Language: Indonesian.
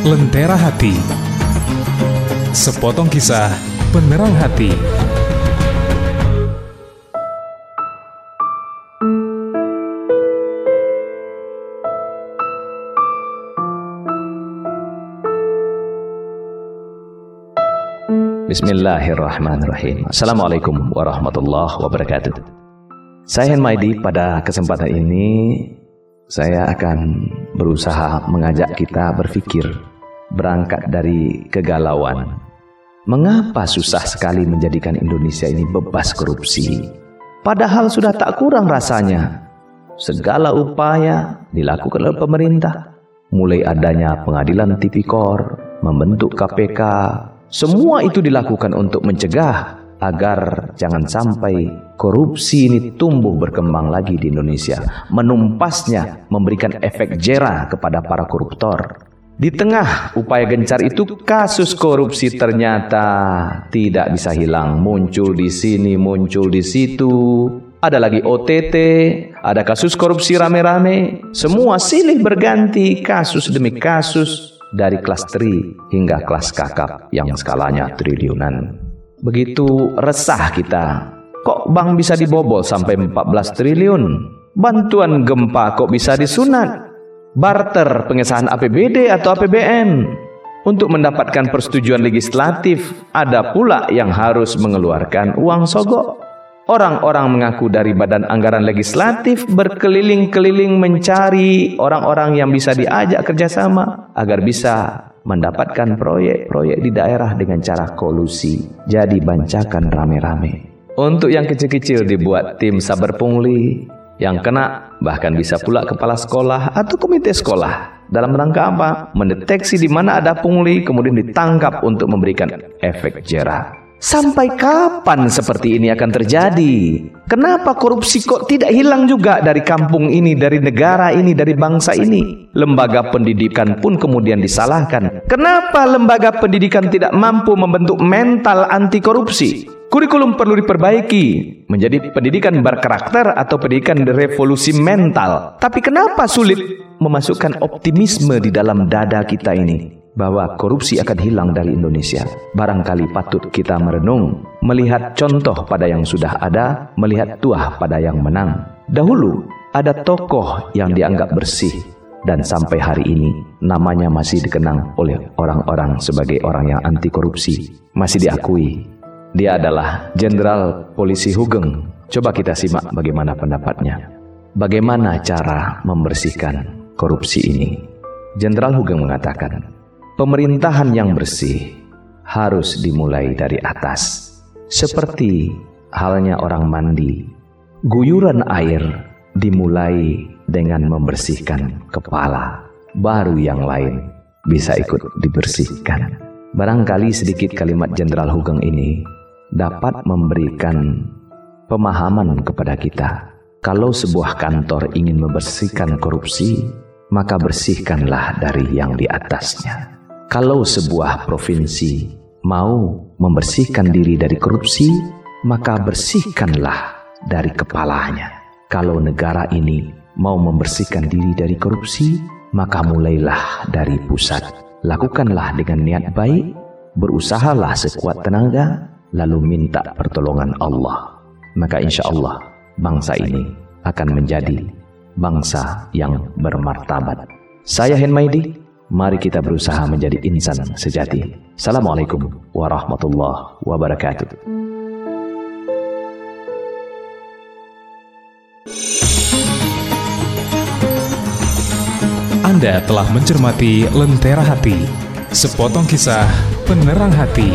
Lentera Hati. Sepotong kisah penerang hati. Bismillahirrahmanirrahim. Assalamualaikum warahmatullahi wabarakatuh. Saya Maidi pada kesempatan ini Saya akan berusaha mengajak kita berpikir Berangkat dari kegalauan. Mengapa susah sekali menjadikan Indonesia ini bebas korupsi? Padahal sudah tak kurang rasanya. Segala upaya dilakukan oleh pemerintah. Mulai adanya pengadilan tipikor Membentuk KPK semua itu dilakukan untuk mencegah agar jangan sampai korupsi ini tumbuh berkembang lagi di Indonesia, menumpasnya, memberikan efek jera kepada para koruptor. Di tengah upaya gencar itu, kasus korupsi ternyata tidak bisa hilang, muncul di sini, muncul di situ. Ada lagi OTT, ada kasus korupsi rame-rame, semua silih berganti kasus demi kasus dari kelas tri hingga kelas kakap yang skalanya triliunan. Begitu resah kita. Kok bank bisa dibobol sampai 14 triliun? Bantuan gempa kok bisa disunat? Barter pengesahan APBD atau APBN? Untuk mendapatkan persetujuan legislatif, ada pula yang harus mengeluarkan uang sogok. Orang-orang mengaku dari Badan Anggaran Legislatif berkeliling-keliling mencari orang-orang yang bisa diajak kerjasama agar bisa mendapatkan proyek-proyek di daerah dengan cara kolusi. Jadi bancakan rame-rame. Untuk yang kecil-kecil dibuat tim saber pungli, yang kena bahkan bisa pula kepala sekolah atau komite sekolah. Dalam rangka apa? Mendeteksi di mana ada pungli, kemudian ditangkap untuk memberikan efek jerah. Sampai kapan seperti ini akan terjadi? Kenapa korupsi kok tidak hilang juga dari kampung ini, dari negara ini, dari bangsa ini? Lembaga pendidikan pun kemudian disalahkan. Kenapa lembaga pendidikan tidak mampu membentuk mental anti korupsi? Kurikulum perlu diperbaiki menjadi pendidikan berkarakter atau pendidikan revolusi mental. Tapi kenapa sulit memasukkan optimisme di dalam dada kita ini? bahwa korupsi akan hilang dari Indonesia. Barangkali patut kita merenung, melihat contoh pada yang sudah ada, melihat tuah pada yang menang. Dahulu ada tokoh yang dianggap bersih dan sampai hari ini namanya masih dikenang oleh orang-orang sebagai orang yang anti korupsi. Masih diakui. Dia adalah Jenderal Polisi Hugeng. Coba kita simak bagaimana pendapatnya. Bagaimana cara membersihkan korupsi ini? Jenderal Hugeng mengatakan, Pemerintahan yang bersih harus dimulai dari atas. Seperti halnya orang mandi, guyuran air dimulai dengan membersihkan kepala, baru yang lain bisa ikut dibersihkan. Barangkali sedikit kalimat Jenderal Hugeng ini dapat memberikan pemahaman kepada kita. Kalau sebuah kantor ingin membersihkan korupsi, maka bersihkanlah dari yang di atasnya. Kalau sebuah provinsi mau membersihkan diri dari korupsi, maka bersihkanlah dari kepalanya. Kalau negara ini mau membersihkan diri dari korupsi, maka mulailah dari pusat. Lakukanlah dengan niat baik, berusahalah sekuat tenaga, lalu minta pertolongan Allah. Maka insya Allah bangsa ini akan menjadi bangsa yang bermartabat. Saya Henmaidi, Mari kita berusaha menjadi insan sejati. Assalamualaikum warahmatullahi wabarakatuh. Anda telah mencermati Lentera Hati, sepotong kisah penerang hati.